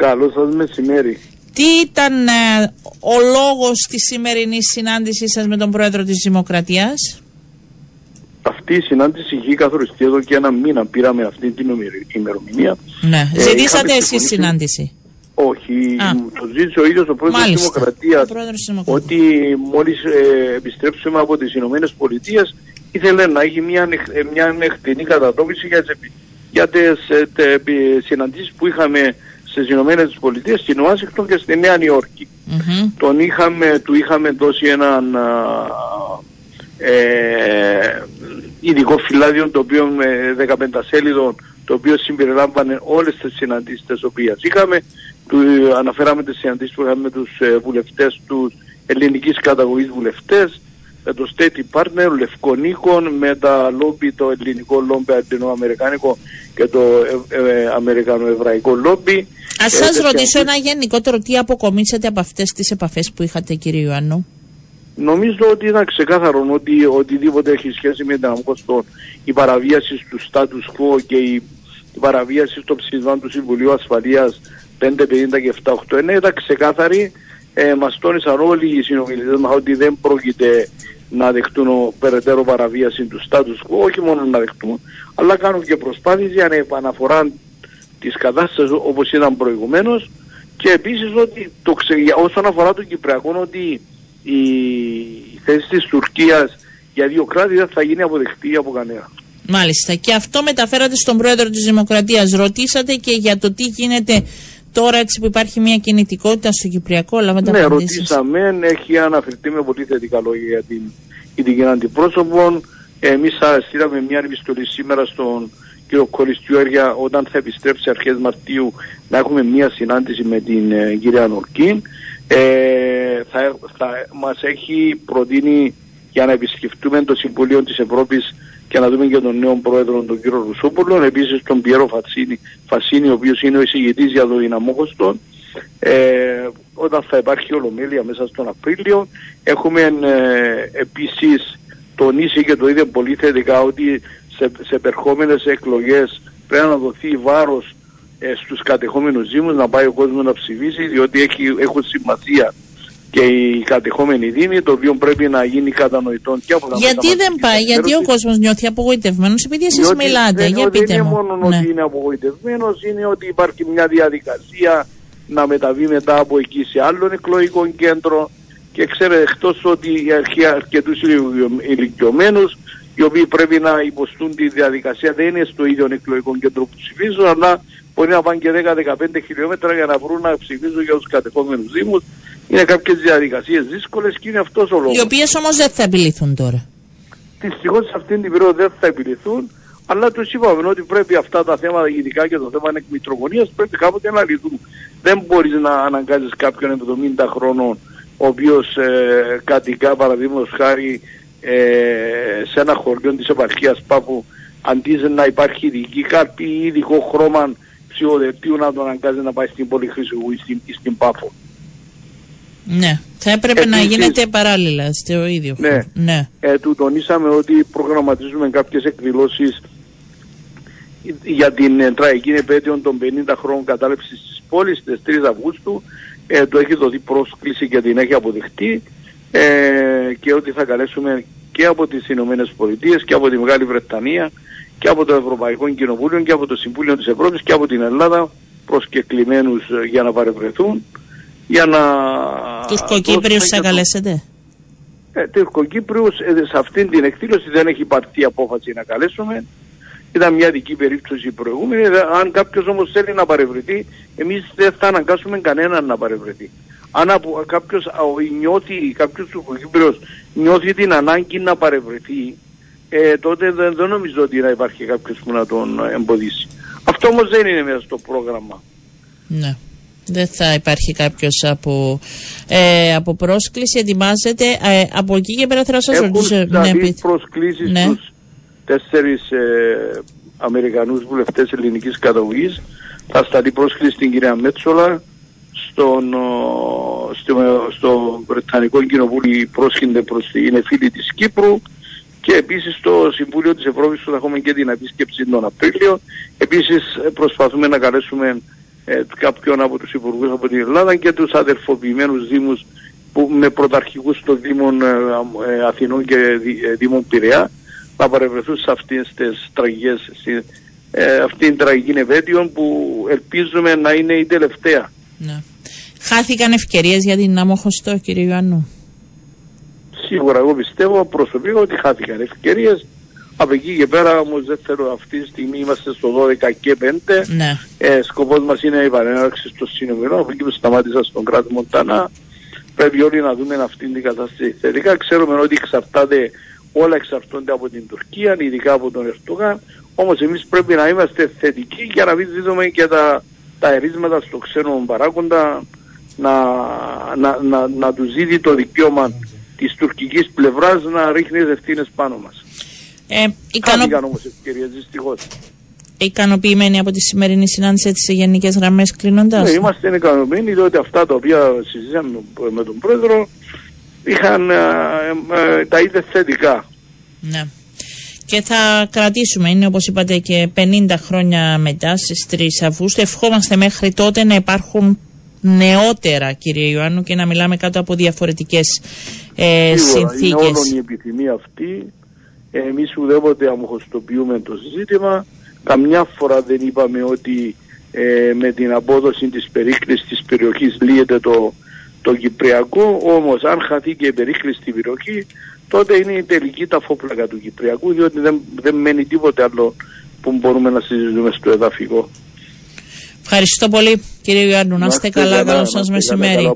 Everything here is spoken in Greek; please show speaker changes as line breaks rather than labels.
Καλό σας μεσημέρι.
Τι ήταν ε, ο λόγος της σημερινής συνάντησής σας με τον Πρόεδρο της Δημοκρατίας;
Αυτή η συνάντηση είχε καθοριστεί εδώ και ένα μήνα. Πήραμε αυτή την ημερομηνία.
Ναι.
Ε,
Ζητήσατε
είχαμε
εσείς
συμφωνήσει-
συνάντηση;
Όχι,
Α.
το ζήτησε ο ίδιος ο Πρόεδρος της
Μάλιστα.
Δημοκρατίας
Ο Πρόεδρος της Δημοκρατίας.
ότι μόλις ε, επιστρέψουμε από τις Ηνωμένες Πολιτείες ήθελε να έχει μια, ανεχ- ε, μια ανεχτενή κατατόπιση για τις, επι- για τις ε, τε- επι- συναντήσεις που είχαμε στις Ηνωμένες Πολιτείες, στην Ουάσιγκτον και στη Νέα Νιόρκη.
Μμμ.
τον είχαμε, του είχαμε δώσει έναν α, ε, ειδικό φυλάδιο το οποίο με 15 σέλιδων το οποίο συμπεριλάμβανε όλες τις συναντήσεις τις οποίες είχαμε του, αναφέραμε τις συναντήσεις που είχαμε με τους ε, βουλευτές τους ελληνικής καταγωγής βουλευτές με το State Department, Λευκονίκων, με τα λόμπι, το ελληνικό λόμπι αντινοαμερικάνικο και το ε, ε, αμερικανοεβραϊκό λόμπι.
Ας
Ε,
σας
τέτοια-
ρωτήσω ένα γενικότερο τι αποκομίσατε από αυτές τις επαφές που είχατε κύριε Ιωάννου;
Νομίζω ότι ήταν ξεκάθαρο ότι οτιδήποτε έχει σχέση με την Αμκοστό, η παραβίαση του status quo και η, η παραβίαση των ψηφισμών του Συμβουλίου Ασφαλείας 550 και 789 ήταν ξεκάθαρη. Ε, μας τόνισαν όλοι οι συνομιλητές μας ότι δεν πρόκειται να δεχτούν ο, περαιτέρω παραβίαση του status quo, όχι μόνο να δεχτούν, αλλά κάνουν και προσπάθειες για να επαναφορά της κατάστασης όπως ήταν προηγουμένως και επίσης ότι το ξε... για- όσον αφορά το Κυπριακό ότι η θέση της Τουρκίας για δύο κράτη δεν θα γίνει αποδεκτή από κανένα.
Μάλιστα. Και αυτό μεταφέρατε στον Πρόεδρο της Δημοκρατίας. Ρωτήσατε και για το τι γίνεται τώρα έτσι που υπάρχει μια κινητικότητα στο Κυπριακό. Λάβατε
Ναι,
απαντήσεις.
ρωτήσαμε, έχει αναφερθεί με πολύ θετικά λόγια για την ειδική αντιπρόσωπο. Εμείς θα στείλαμε μια επιστολή σήμερα στον κύριο Κοριστιουέρια όταν θα επιστρέψει αρχές Μαρτίου να έχουμε μια συνάντηση με την ε, κυρία Νορκίν. Ε, θα, θα μας έχει προτείνει για να επισκεφτούμε το Συμβουλίο της Ευρώπης και να δούμε και τον νέο πρόεδρο τον κύριο Ρουσόπουλο, επίσης τον Πιέρο Φατσίνη, Φασίνη, ο οποίος είναι ο εισηγητής για το δυναμόκοστο ε, όταν θα υπάρχει ολομέλεια μέσα στον Απρίλιο. Έχουμε ε, επίσης τονίσει και το ίδιο πολύ θετικά ότι σε, σε επερχόμενες εκλογές πρέπει να δοθεί βάρος ε, στους κατεχόμενους δήμους να πάει ο κόσμος να ψηφίσει διότι έχει, έχουν σημασία και οι κατεχόμενοι δήμοι το οποίο πρέπει να γίνει κατανοητό και από τα μέσα
Γιατί δεν
μαζικής
πάει, γιατί ο
ενημέρωσης.
κόσμος νιώθει απογοητευμένος; Επειδή εσείς
Διότι
μιλάτε.
δεν,
Για
δεν
πείτε
είναι
μου.
μόνο
Ναι.
ότι είναι απογοητευμένος, είναι ότι υπάρχει μια διαδικασία να μεταβεί μετά από εκεί σε άλλων εκλογικών κέντρο και ξέρετε εκτός ότι έχει αρκετούς ηλικιωμένους οι οποίοι πρέπει να υποστούν τη διαδικασία δεν είναι στο ίδιο εκλογικό κέντρο που ψηφίζουν αλλά μπορεί να πάνε και 10-15 χιλιόμετρα για να βρουν να ψηφίζουν για τους κατεχόμενους δήμους είναι κάποιες διαδικασίες δύσκολες και είναι αυτός ο λόγος.
Οι οποίες όμως δεν θα επιληθούν τώρα.
Δυστυχώς σε αυτήν την περίοδο δεν θα επιληθούν, αλλά τους είπαμε ότι πρέπει αυτά τα θέματα, ειδικά και το θέμα εκμητρογωνία, πρέπει κάποτε να λυθούν. Δεν μπορείς να αναγκάζεις κάποιον 70 χρόνων, ο οποίος ε, κατοικά παραδείγματος χάρη ε, σε ένα χωριό της επαρχίας Πάπου, αντί να υπάρχει ειδική κάρπη ή ειδικό χρώμα ψηφοδελτίου, να τον αναγκάζει να πάει στην Πολυχρήσου ή στην, ή στην Πάφο.
Ναι. Θα έπρεπε να
Επίσης-
γίνεται παράλληλα στο ίδιο
Ναι.
χώρο. ναι.
ε, του τονίσαμε ότι προγραμματίζουμε κάποιες εκδηλώσεις για την ε, τραγική επέτειο των 50 χρόνων κατάληψης της πόλης στις 3 Αυγούστου ε, του έχει δοθεί πρόσκληση και την έχει αποδεχτεί ε, και ότι θα καλέσουμε και από τις Ηνωμένες Πολιτείες και από τη Μεγάλη Βρετανία και από το Ευρωπαϊκό Κοινοβούλιο και από το Συμβούλιο της Ευρώπης και από την Ελλάδα προσκεκλημένους ε, για να παρευρεθούν για να
Τους
δώσουμε
κοκύπριους
και
θα
το-
καλέσετε;
ε, Τουρκοκύπριους ε, σε αυτήν την εκδήλωση δεν έχει πάρθει απόφαση να καλέσουμε. Ήταν μια δική περίπτωση προηγούμενη. Ε, Αν κάποιος όμως θέλει να παρευρεθεί, εμείς δεν θα αναγκάσουμε κανέναν να παρευρεθεί. Αν απο- κάποιος α, ο- νιώθει, κάποιος Τουρκοκύπριος νιώθει την ανάγκη να παρευρεθεί, ε, τότε δεν, δεν νομίζω ότι να υπάρχει κάποιος που να τον ε, εμποδίσει. Αυτό όμως δεν είναι μέσα στο πρόγραμμα.
Ναι. Δεν θα υπάρχει κάποιος από, ε, από πρόσκληση, ετοιμάζεται. Ε, από εκεί και πέρα θέλω να σας
Έχουν
ρωτήσω. Ναι,
σταλεί
πείτε.
προσκλήσεις
Ναι.
στους τέσσερις ε, Αμερικανούς βουλευτές ελληνικής καταγωγής. Θα σταλεί πρόσκληση στην κυρία Μέτσολα, στον, ο, στο, στο Βρετανικό Κοινοβούλιο πρόσχυνται προς την είναι φίλη της Κύπρου και επίσης στο Συμβούλιο της Ευρώπης που θα έχουμε και την επίσκεψη τον Απρίλιο. Επίσης ε, προσπαθούμε να καλέσουμε ε, κάποιον από τους υπουργούς από την Ελλάδα και τους αδερφοποιημένους δήμους που, με πρωταρχικούς των Δήμων ε, ε, Αθηνών και ε, Δήμων Πειραιά να παρευρεθούν σε αυτές τις τραγικές, ε, αυτήν την τραγική επέτειο που ελπίζουμε να είναι η τελευταία.
Ναι. Χάθηκαν ευκαιρίες για την Αμοχωστό κύριε Ιωάννου;
Σίγουρα εγώ πιστεύω προσωπικά ότι χάθηκαν ευκαιρίες από εκεί και πέρα όμως δεν θέλω αυτή τη στιγμή είμαστε στο 12 και 5.
Ναι.
Ε, Σκοπός μας είναι η παρέναρξη στο σύνομιλο. Από εκεί που σταμάτησα στον κράτο Μοντανά, πρέπει όλοι να δούμε αυτή την κατάσταση θετικά. Ξέρουμε ότι εξαρτάται, όλα εξαρτώνται από την Τουρκία, ειδικά από τον Ερτογάν. Όμως εμείς πρέπει να είμαστε θετικοί για να μην δίδουμε και τα, τα ερίσματα στο ξένο παράγοντα να, να, να, να τους δίδει το δικαίωμα της τουρκικής πλευράς να ρίχνει ευθύνες πάνω μας. Ε, ικανο... όμως ευκαιρίες δυστυχώς.
Ικανοποιημένοι από τη σημερινή συνάντηση έτσι σε γενικές γραμμές κλείνοντας;
Ναι, είμαστε ικανοποιημένοι διότι αυτά τα οποία συζητήσαμε με τον Πρόεδρο είχαν ε, ε, τα είδε θετικά.
Ναι. Και θα κρατήσουμε, είναι όπως είπατε και 50 χρόνια μετά στις 3 Αυγούστου. Ευχόμαστε μέχρι τότε να υπάρχουν νεότερα κύριε Ιωάννου και να μιλάμε κάτω από διαφορετικές ε, συνθήκες. Είναι
όλη η επιθυμία αυτή εμείς ουδέποτε αμοχωστοποιούμε το ζήτημα. Καμιά φορά δεν είπαμε ότι ε, με την απόδοση της περίκλησης της περιοχής λύεται το, το Κυπριακό, όμως αν χαθεί και η περίκληση στην περιοχή, τότε είναι η τελική ταφόπλακα του Κυπριακού, διότι δεν, δεν μένει τίποτε άλλο που μπορούμε να συζητούμε στο εδαφικό.
Ευχαριστώ πολύ κύριε Ιωάννου. Να είστε καλά, καλό σας μεσημέρι.